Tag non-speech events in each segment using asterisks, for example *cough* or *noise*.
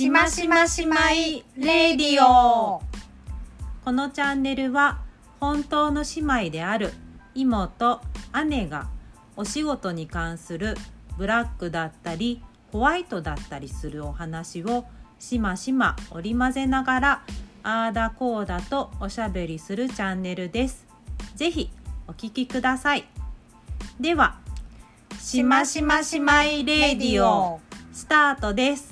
しましましまいレディオこのチャンネルは本当の姉妹である妹姉がお仕事に関するブラックだったりホワイトだったりするお話をしましま織り交ぜながらあーだこーだとおしゃべりするチャンネルです。ぜひお聞きください。では、しましましまいレディオスタートです。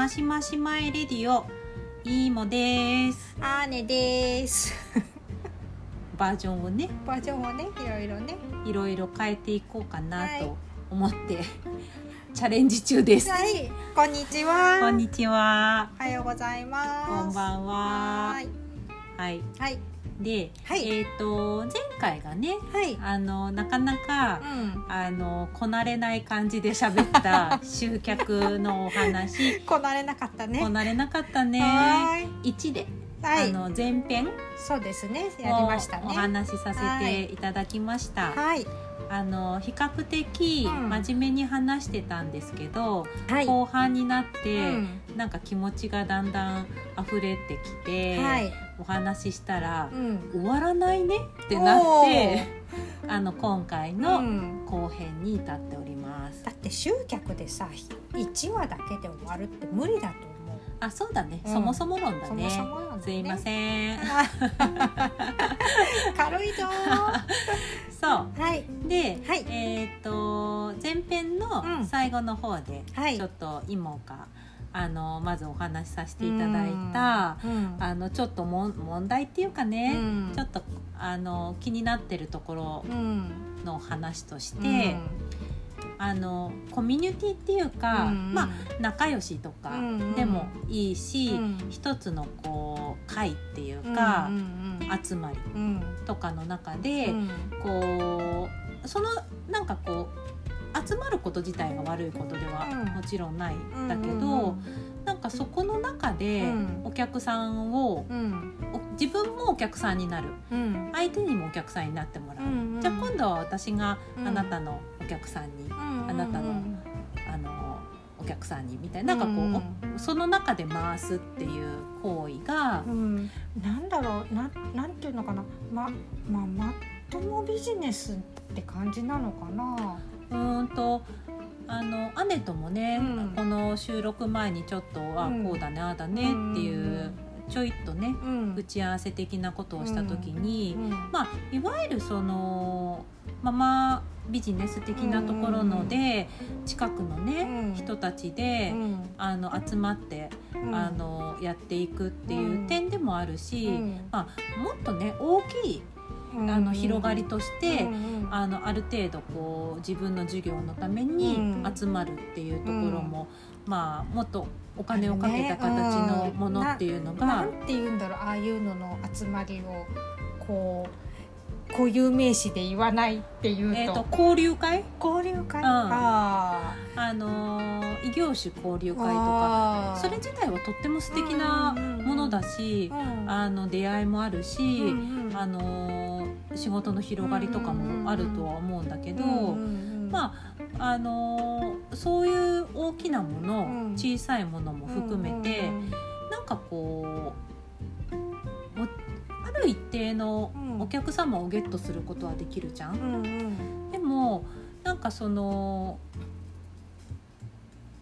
ましましまいレディオ。いいもです。アーネです。バージョンをね、バージョンをねいろいろね。いろいろ変えていこうかなはい。と思って、*laughs* チャレンジ中です。はい。こんにちは。こんにちは。おはようございます。こんばんは。はい。はい。はいで、はい。えっ、と前回がね、はい。あのなかなかうん。あのこなれない感じで喋った *laughs* 集客のお話、こなれなかったね。こなれなかったね。は一で、ーい。あの前編そうですね。やりましたね。をお話しさせていただきました。はい。あの比較的うん。真面目に話してたんですけど、はい。後半になって、うん。なんか気持ちがだんだん溢れてきて、はいお話ししたらう、ん。終わらないね？ってなって *laughs* あの今回うのん。後編に至っております。だって集客でさ1話だけで終わるって無理だと思う。あそうだね、うん。そもそも論だそね。もそもなんだね。すいません。*laughs* 軽いぞ。*laughs* そーはい、うで、はい。えっ、と前編のうん。最後の方で、はい。ちょっと妹があのまずお話しさせていただいた、うん。あのちょっともん問題っていうかね、うん。ちょっとあの気になってるところうん。の話としうて、ん。あのコミュニティっていうか、うん。まあ仲良しとかうんでもいいし、うん。一つのこう会っていうか、うんうん。集まりうん。とかの中で、うん。こうそのなんかこう集まること自体が悪いことではうん。もちろんないうんんだけど、なんかそこの中でうん。お客さんを、うん。お自分もお客さんになる。うん。相手にもお客さんになってもらう、うんうんじゃあ今度は私がうん。あなたのお客さんに、ああなたのあのお客さんにみたいななんかこう、おその中で回すっていう行為がう、ん、なんだろうななんていうのかな。まままともビジネスって感じなのかなうーんとあの姉ともね、うん。この収録前にちょっと、あうん。こうだねああだねっていう、ちょいっとねうん。打ち合わせ的なことをした時に、うん。まあいわゆるそのママビジネス的なところので、近くのね、うん。人たちで、うん。あの集まって、うん。あのやっていくっていううん。点でもあるし、うん。まあ、もっとね大きいあの広がりとして、あのある程度こう自分の授業のためにうん。集まるっていうところも、まあもっとお金をかけた形のものっていうのが、なんて言うんだろうああいうのの集まりをこう固有名詞で言わないっていうと,、えー、と交流会？交流会、うん。ああ。のー異業種交流ー会とかそれ自体はとっても素敵なものだし、うん。あの出会いもあるし、うんうん。あのー仕事の広がりとかもあるとは思うんだけど、まああのーそういう大きなもの、うん。小さいものも含めて、うんなんかこうもある一定のうん。お客様をゲットすることはできるじゃん。でもなんかその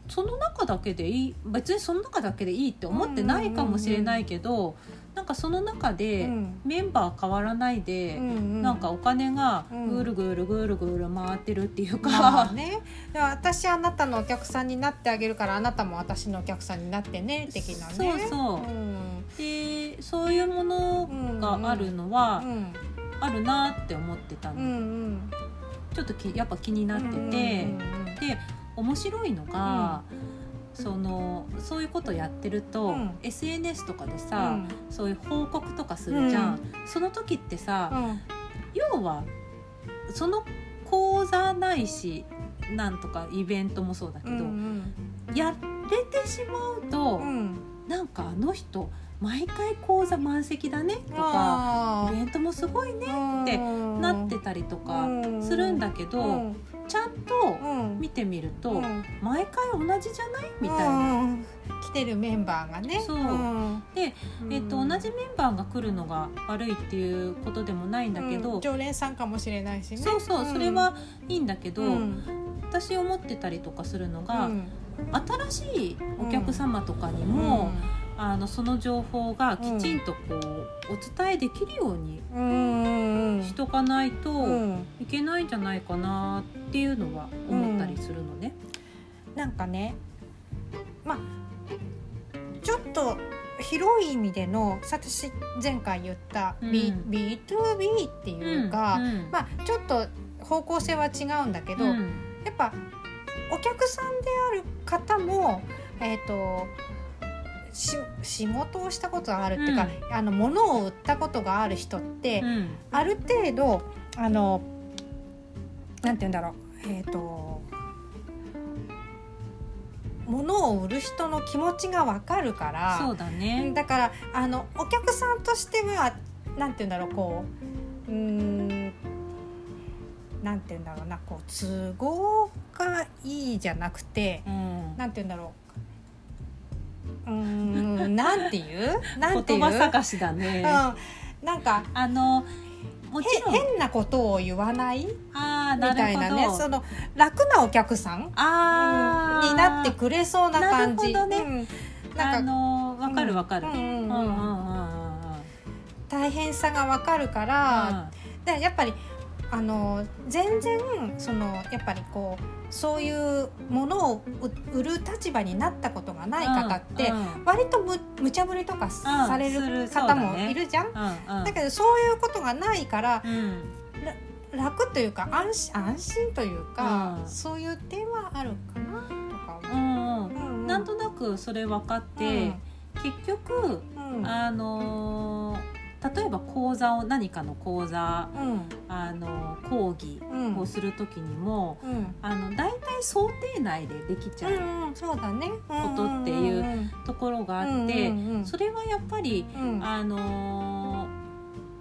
その中だけでいい別にその中だけでいいって思ってないかもしれないけど、なんかその中でうん。メンバー変わらないで、うんなんかお金がうん。ぐるぐるぐるぐる回ってるっていうか、まあね、私あなたのお客さんになってあげるからあなたも私のお客さんになってね的なね。そうそう。うん。でそういうものがあるのはうんあるなって思ってたの、うんうん。ちょっときやっぱ気になってて、うんうん。で面白いのが、そのそういうことやってると、うん。SNS とかでうさ、ん。そういう報告とかするじゃん、うん。その時ってさ、うん。要はその講座ないしなんとかイベントもそうだけど、うんやれてしまうと、うん。なんかあの人毎回講座満席だねとかあイベントもすごいねってなってたりとかするんだけど、うんちゃんとうん。見てみると、うん。毎回同じじゃないみたいな。うん。来てるメンバーがね。そう。ん。で、うん。えっと同じメンバーが来るのが悪いっていうことでもないんだけど、うん。常連さんかもしれないしね。そうそうそれはいいんだけど、うん。私思ってたりとかするのうが、ん。新しいお客様とかにも、あのその情報がきちんとこう、お伝えできるようにうん。しとかないとうん。いけないんじゃないかなっていうのは思ったりするのね。なんかねまあちょっと広い意味での私前回言ったうん。B、B2B っていうか、うんまあちょっと方向性は違うんだけど、うん。やっぱお客さんである方もえっ、とし仕事をしたことがあるっていうか、あの物を売ったことがある人って、うん。ある程度あのなんて言うんだろうえっ、と物を売る人の気持ちがわかるからそうだね。だからあのお客さんとしてはなんて言うんだろうこううーんなんて言うんだろうなこう都合がいいじゃなくてうん。なんて言うんだろううーんなんていう？なんていう？言葉探しだね。うん、なんかあのもちろん。へ変なことを言わない？みたいな。ね。その楽なお客さん？あー。になってくれそうな感じ。なるほどね。うん。なんあかのわかるわかる。うんうんうんうん。うんうんうん大変さがわかるから、でやっぱりあの全然そのやっぱりこうそういうものを売売る立場になったことがない方って、うんうん。割とむ無茶ぶりとかされする方もいるじゃん。うんうん。だけどそういうことがないからうん。楽というか安心安心というか、うん。そういう点はあるかなとかう思う。んうん。うんうん。なんとなくそれ分かって、結局うんうん。あのー例えば講座を何かの講座うん。あのー講義うん。をする時にも、うん。あの大体想定内でできちゃうそうだね。ことっていうところがあって、それはやっぱり、うんあのー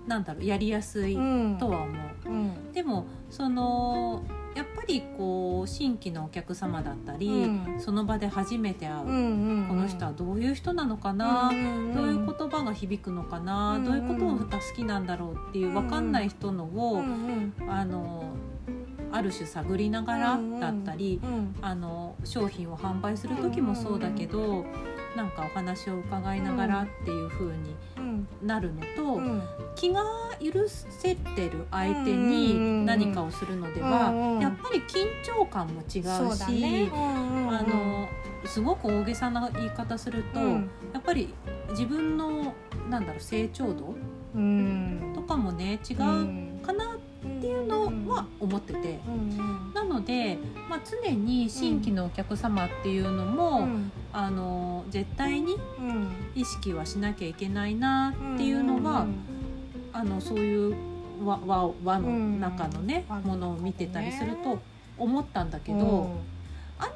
なんだろうやりやすいうんとは思う。うん。でもそのやっぱりこう新規のお客様だったり、うん。その場で初めて会う、うんうんこの人はどういう人なのかな、んどういう言葉が響くのかな、うんどういうことが好きなんだろうっていう分かんない人のを、うんうん。あのある種探りながらだったり、うんあの商品を販売する時もそうだけど、なんかお話を伺いながらっていう風にうん。なるのと、うん。気が許せてる相手に何かをするのでは、うんうんやっぱり緊張感も違うし、そうだね。うんうんあのすごく大げさな言い方すると、うん。やっぱり自分のなんだろう成長度うん。とかもね違うっていうのは思ってて。なので、まあ、常に新規のお客様っていうのも、うん。あの絶対にうん。意識はしなきゃいけないなっていうのは、あのそういう輪輪輪の中のね、うん。ものを見てたりすると思ったんだけど、うん。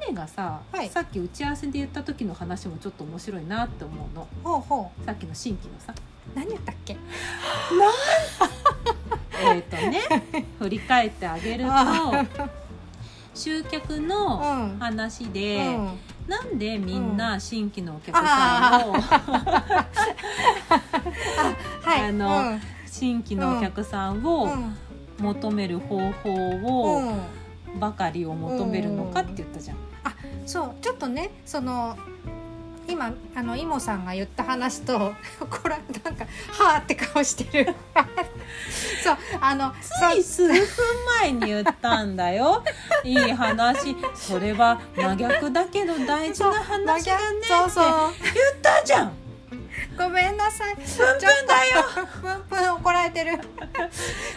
姉がさ、はい。さっき打ち合わせで言った時の話もちょっと面白いなって思うの。ほうほう。さっきの新規のさ。何言ったっけ？*laughs* えっとね *laughs* 振り返ってあげるとあ集客うのん。話うで、ん。なんでみんな新規のお客さんを、*laughs* はい。あの新規のお客さんをうん。求める方法うをん。ばかりを求めるのかって言ったじゃん。そう。ちょっとねその今あのイモさんが言った話と *laughs* これなんかはあって顔してる *laughs* そうあのつい数分前に言ったんだよ。*laughs* いい話。それは真逆だけど大事な話だねってそうそう言ったじゃん。ごめんなさい。プンプンだよ。プンプン怒られてる。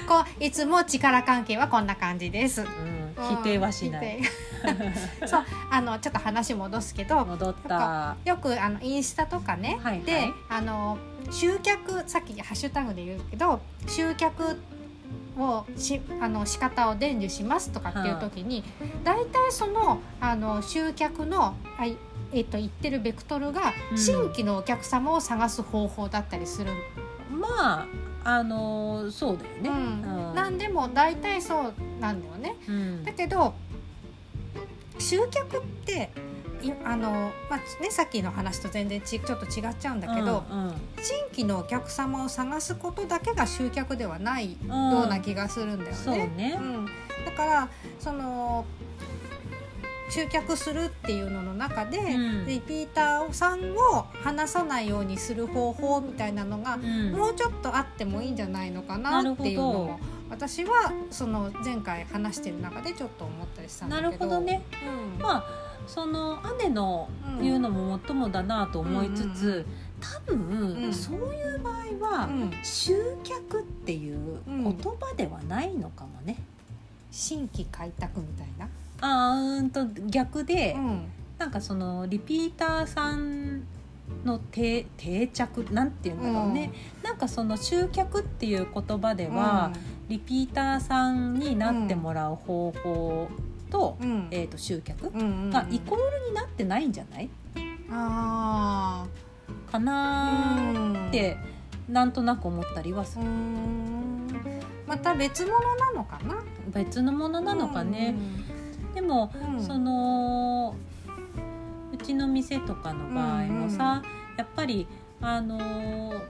こういつも力関係はこんな感じです。うん、否定はしない。*laughs* そうあのちょっと話戻すけど、戻った。よくあのインスタとかね、はいはいであの集客さっきハッシュタグで言うけど集客をしあの仕方を伝授しますとかっていう時に、大体そのあの集客のあいえっと言ってるベクトルがうん新規のお客様を探す方法だったりする、まああのそうだよね。うんうんなんでも大体そうなんだよね。うんだけど集客っていあの、まあね、さっきの話と全然ちちょっと違っちゃうんだけど、うんうん新規のお客様を探すことだけが集客ではないような気がするんだよね。そうねう。んだからその集客するっていうのの中で、うん。リピーターさんを離さないようにする方法みたいなのが、うん。もうちょっとあってもいいんじゃないのかなっていうのも私はその前回話してる中でちょっと思ったりしたんだなけど。るほどね。うん。まあその姉の言うのももっともだなと思いつつ、多分、うん。そういう場合は、うん。集客っていう言葉ではないのかもね。新規開拓みたいな、あーうーんと逆で、うん。なんかそのリピーターさんの定定着なんて言うんだろうね、なんかその集客っていう言葉では、リピーターさんになってもらう方法と,、うん。えー、と集客うんうんがイコールになってないんじゃない？あかーなってなんとなく思ったりはすうる、ん。また別物なのかな？別のものなのかね、でも、うん。そのうちの店とかの場合もさ、やっぱりあのー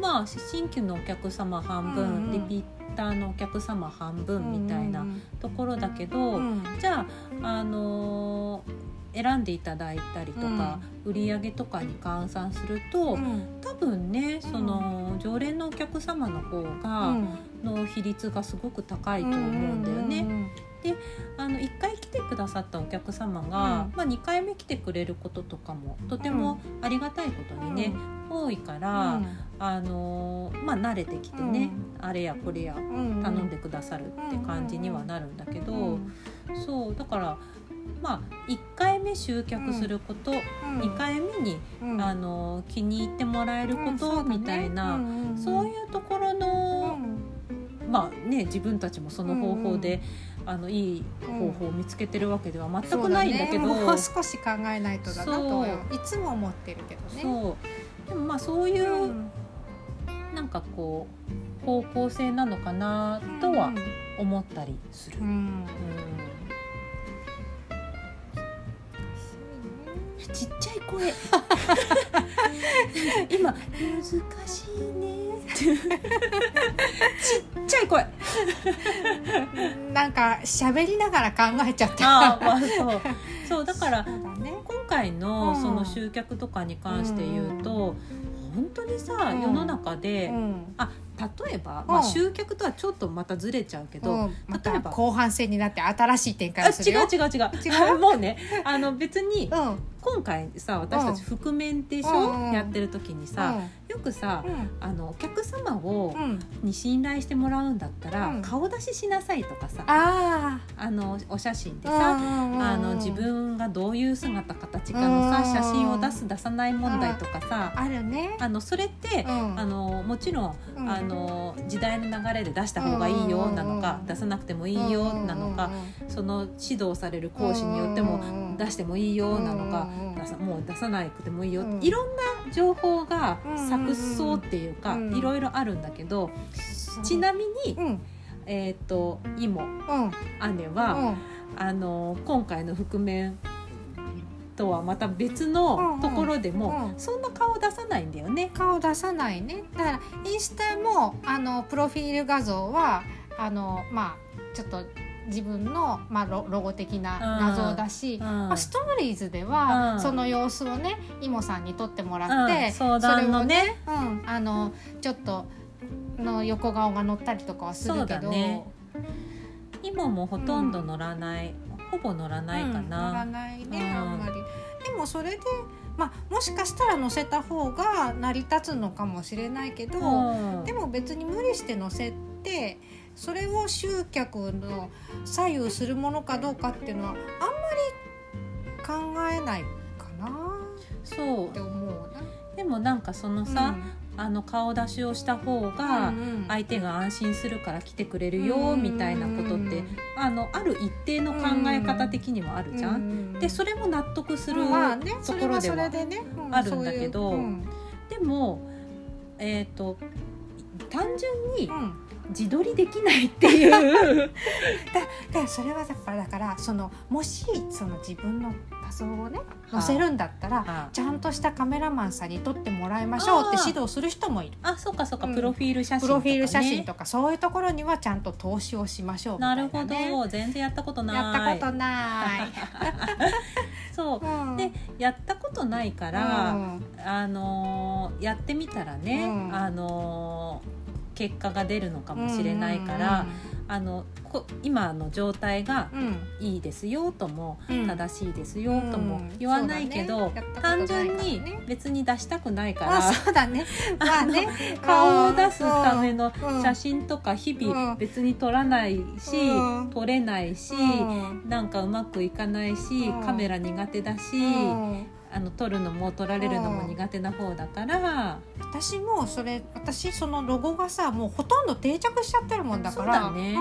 まあ新規のお客様半分、うんうん。リピーターのお客様半分みたいなところだけど、うん。じゃあ、あのー選んでいただいたりとか、売り上げとかに換算すると、うん。多分ねその常連のお客様の方が、うんの比率がすごく高いと思うんだよね。あの1回来てくださったお客様が、うん。まあ、2回目来てくれることとかもとてもありがたいことにね、多いから、あのーまあ、慣れてきてね、あれやこれやうん頼んでくださるって感じにはなるんだけど、うんそうだからまあ1回目集客すること、うん。2回目に、うん。あのー気に入ってもらえるこうんとみたいな、そういうところうの、んまあね自分たちもその方法で、あのいい方法を見つけてるわけでは全くないんだけど、そうね。もう少し考えないとだなといつも思ってるけどね。そう。でもまあそういう、うん。なんかこう方向性なのかなとは思ったりする。うん。うん。ちっちゃい声 *laughs* 今難しいね。*laughs* ちっちゃい声。なんか喋りながら考えちゃった。ああまあそう。そうだからね。今回のうん。その集客とかに関して言うと、本当にさ、うん。世の中で、うん。あ例えば、まあ、うん集客とはちょっとまたずれちゃうけど、うん。例えば後半戦になって新しい展開あをするよ。違う違う違う。違う？もうねあの別にうん。今回さ私たち覆面でしょ、うんうん。やってる時にさ、よくさ、うん。あのお客様を、うん。に信頼してもらうんだったら、うん。顔出ししなさいとかさああのお写真であさ、ああの自分がどういう姿形かのさうん。写真を出す出さない問題とかさあるね。あのそれって、うん。あのもちろん、うん。あの時代の流れで出した方がいいよなのか、うん。出さなくてもいいよなのか、その指導される講師によっても出してもいいよなのか、もう出さなくてもいいよ、うん。いろんな情報がうん錯綜っていうか、うん。いろいろあるんだけど、う。んちなみに、うん。えっ、と妹うん。姉は、うん。あの今回の覆面とはまた別のところでも、うん。そんな顔出さないんだよね。顔出さないね。だからインスタもあのプロフィール画像はあのまあちょっと自分の、まあ、ロロゴ的な画像だし、うん。まあ、ストーリーズでは、うん。その様子をねイモさんに撮ってもらうん。って、相談のね。それをね、うん、あのちょっとの横顔が載ったりとかはするけど、ね。今もほとんど乗らない、ほぼ乗らないかうん乗らな。ないね、うん。あんまり。でもそれで、まあ、もしかしたら載せた方が成り立つのかもしれないけど、うん。でも別に無理して載せてそれを集客の左右するものかどうかっていうのはあんまり考えないかなそう。って思うな。でもなんかそのさ、あの顔出しをした方うんがうん。相手が安心するから来てくれるよみたいなことってあのある一定の考え方的にはあるじゃん。ん。でそれも納得するとそれはそれころではあるんだけどでもえっ、と単純にうん自撮りできないっていう。でそれはやっぱだからそのもしその自分の画像をねはあ。載せるんだったら、あ。ちゃんとしたカメラマンさんに撮ってもらいましょうって指導する人もいる。あそうかそうか、うん。プロフィール写真プとか、ね、ロフィール写真とかそういうところにはちゃんと投資をしましょうないるほ。ど。全然やったことない。やったことない。*laughs* そう。うん。でやったことないから、うん。あのーやってみたらね、うん。あのー結果が出るのかもしれないから、あのこ今の状態がいいですよとも、うん。正しいですよともうん。言わないけど、そうだね。単純に別に出したくないから、あそうだね。*laughs* まあね。顔を出すためのうん。写真とか日うん。々別に撮らないし、うん。撮れないし、うん。なんかうまくいかないし、うん。カメラ苦手だし、うんあの撮るのも撮られるのも苦手な方だから、私もそれ私そのロゴがさもうほとんど定着しちゃってるもんだから。そうだね。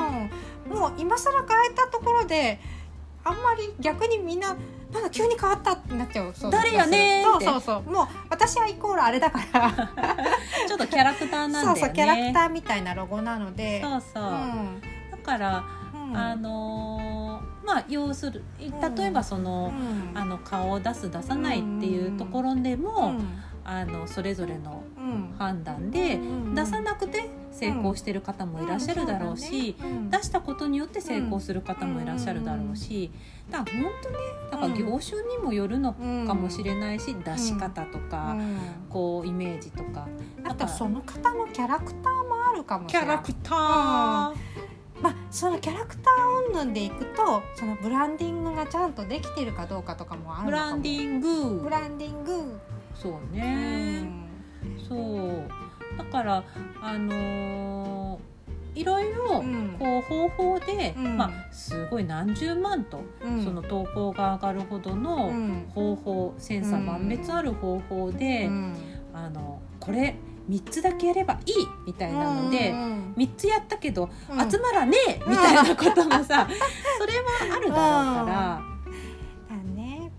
うん、もう今更変えたところであんまり逆にみんななんか急に変わったってなっちゃう。そう誰やねそうそうそう。もう私はイコールあれだから。*laughs* ちょっとキャラクターなんだよね。そうそうキャラクターみたいなロゴなので。そうそう、うん。だから、うん。あのーまあ要する例えばその、うん。あの顔を出す出さないっていうところでも、あのそれぞれのうん。うん判断で、うん。出さなくて成功してる方もいらっしゃるだろうし、出したことによって成功する方もいらっしゃるだろうし、だから本当ねだから業種にもよるのうんかもしれないし、出し方とか、うん。こうイメージとか。あとその方のキャラクターもあるかもしれないター、まあ、そのキャラクター云々でいくとそのブランディングがちゃんとできてるかどうかとかもあるのブランディング。ブランディング、そううね、ん。そう。だからあのーいろいろうん。こう方法で、うん。まあすごい何十万と、うん。その投稿が上がるほどのうん。方法、千差万別ある方法で、うん。あのこれ3つだけやればいいみたいなので、うん3つやったけど、うん。集まらねえみたいなこともさ、*laughs* それはあるだろうから、だね。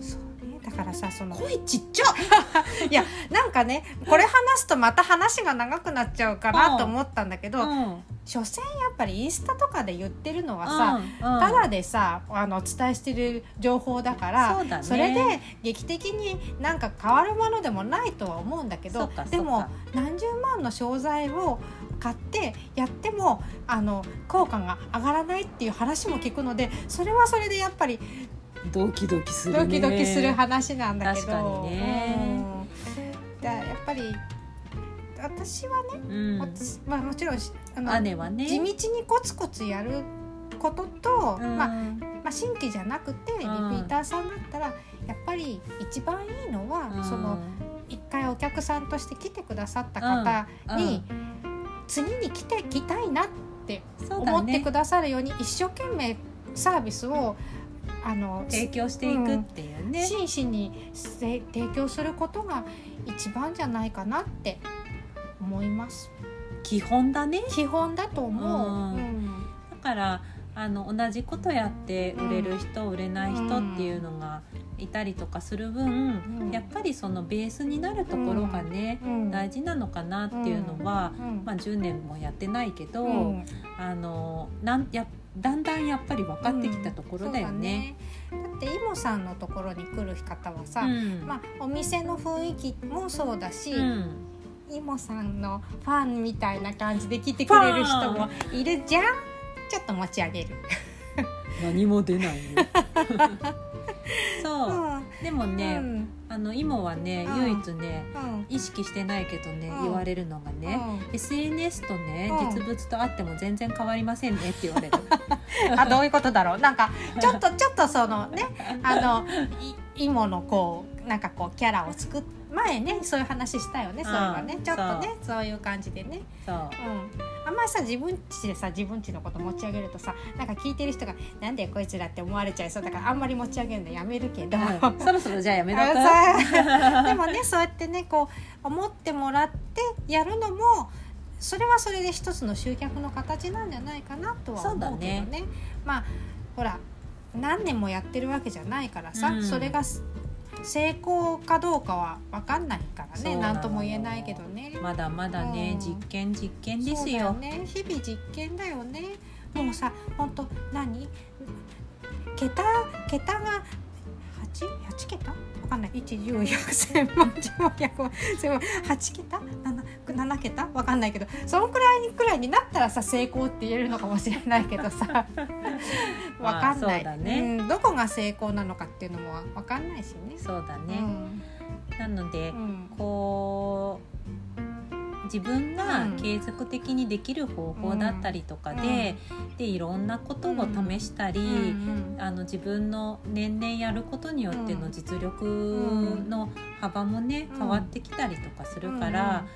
そうね。だからさその。声ちっちゃ。*laughs* いやなんかねこれ話すとまた話が長くなっちゃうかなと思ったんだけど、うん。所詮やっぱりインスタとかで言ってるのはさ、うんうん。ただでさあのお伝えしてる情報だからそね。れで劇的になんか変わるものでもないとは思うんだけどでも何十万の商材を買ってやってもあの効果が上がらないっていう話も聞くのでそれはそれでやっぱりドキドキするね。ドキドキする話なんだけど、確かにね。うんだからやっぱり私はね、うん。私まあ、もちろんしあの姉はね。地道にコツコツやることと、うん。まあまあ、新規じゃなくてリピーターさんだったらやっぱり一番いいのは、うん。その一回お客さんとして来てくださった方に、次に来て来たいなってそうだ思ってねくださるように一生懸命サービスをあの提供していくっていうね、真摯にせ提供することが一番じゃないかなって思います。基本だね。基本だと思う。うん。うん。だからあの同じことやって売れる人、売れない人っていうのがいたりとかする分、うん。やっぱりそのベースになるところがね、うん。大事なのかなっていうのは、うん。まあ、10年もやってないけど、うん。あのなんやだんだんやっぱり分かってきたところだよね。そうだね。だってイモさんのところに来る方はさ、うん。まあ、お店の雰囲気もそうだし、うん。イモさんのファンみたいな感じで来てくれる人もいるじゃん。ちょっと持ち上げる。何も出ないよ *laughs* そう、うん。でもね、うんあのイモはね、うん。唯一ねうん。意識してないけどね、うん。言われるのがね、SNS とね、うん。実物とあっても全然変わりませんねって言われる。*laughs* あどういうことだろう？なんかちょっとちょっとそのねあのいイモのこうなんかこうキャラを作っ前ねそういう話したよねそういえばね。う。んちょっとねそういう感じでね。そう。うん、あんまりさ自分ちでさ自分ちのこと持ち上げるとさなんか聞いてる人が「なんでこいつら」って思われちゃいそうだからあんまり持ち上げるのやめるけど、うん。そろそろじゃあやめろ。あかさでもねそうやってねこう思ってもらってやるのもそれはそれで一つの集客の形なんじゃないかなとは思うけどね。まあほら何年もやってるわけじゃないからさ、うん。それが成功かどうかは分かんないからね何とも言えないけどね。まだまだね、うん、実験実験ですよ、ね、日々実験だよね。もうさ本当何？桁？桁が 8? 8桁？わかんない。1 1 0 0 0万1 0 0 0桁？7桁わかんないけどそのくらいくらいになったらさ成功って言えるのかもしれないけどさ。*laughs* わかんない、まあ、ね、うん、どこが成功なのかっていうのもわかんないしね。そうだね、うん、なので、うん、こう自分が継続的にできる方法だったりとかで,、でいろんなことを試したり、あの自分の年々やることによっての実力の幅もね変わってきたりとかするから、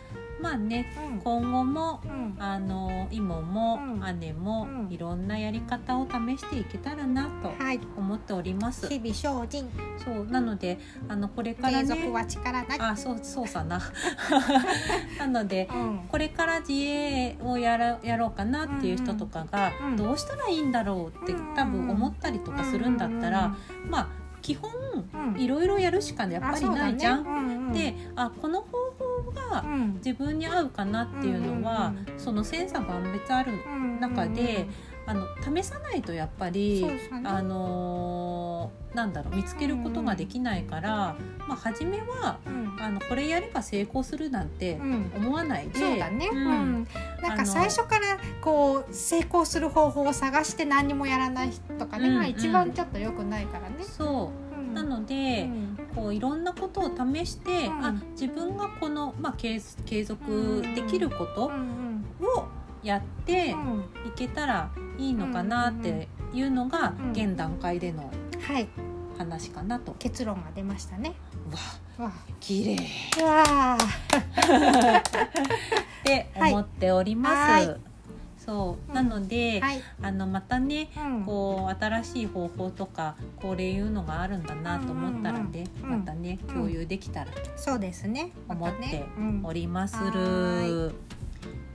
まあねうん。今後もうん。あの妹もうん。姉もうん。いろんなやり方を試していけたらなとはい。思っております。日々精進。そうなのであのこれからね。あそうそうさな。*laughs* なのでうん。これから自営をやらやろうかなっていう人とかがうん。どうしたらいいんだろうって多分思ったりとかするんだったらまあ基本うん。いろいろやるしかやっぱりないじゃん。んであこの方法がうん。自分に合うかなっていうのはうんその千差万別あるうん中であの試さないとやっぱりね。あのーなんだろう見つけることができないから、まあ初めはうん。あのこれやれば成功するなんてうん。思わないで、そうだね、ううん。んなんか最初からこう成功する方法を探して何にもやらない人とかね、まあ、一番ちょっと良くないからね。そう。うん。なので、うんこういろんなことを試して、うん。あ自分がこの、まあ、継継続できることうんをやってうん。いけたらいいのかなっていうのがうん。現段階でのはい。話かなと。結論が出ましたね。わわ。綺麗。*laughs* って思っております。はいそう。うん。なので、はい、あのまたねうん。こう新しい方法とかこれいうのがあるんだなと思ったらね、またねうん。共有できたらそうですね。思っておりますはる。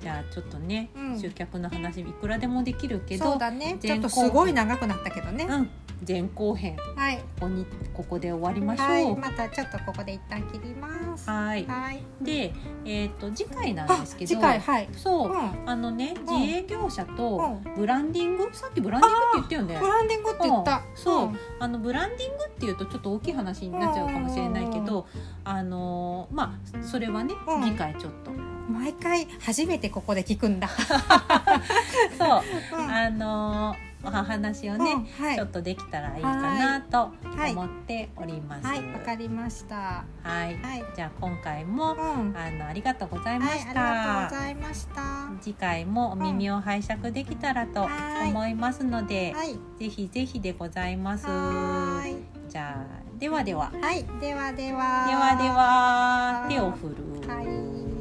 じゃあちょっとね、うん集客の話いくらでもできるけどそうだね。ちょっとすごい長くなったけどね。うん、前後編はい。ここにここで終わりましょう。はい。はい。またちょっとここで一旦切ります。はい。で、えっ、と次回なんですけど、次回はい。そう、うん。あのねうん自営業者とうブランディング、さっきブランディングって言ったよねブ。ランディングって言った。うんそうんあのブランディングっていうとちょっと大きい話になっちゃうかもしれないけど、あのーまあそれはね、うん次回ちょっと毎回初めてここで聞くんだ。*laughs* そう、うんあのーお話をね、うんはいちょっとできたらいいかなとはい思っております。はい、わかりました。はいはい。じゃあ今回もうん。あのありがとうございまはい、ありした。がとうございました。は次回もお耳を拝借できたらとはい思いますので、い。ぜひぜひでございます。じゃあではでははい、ではでは。ではでは手を振る。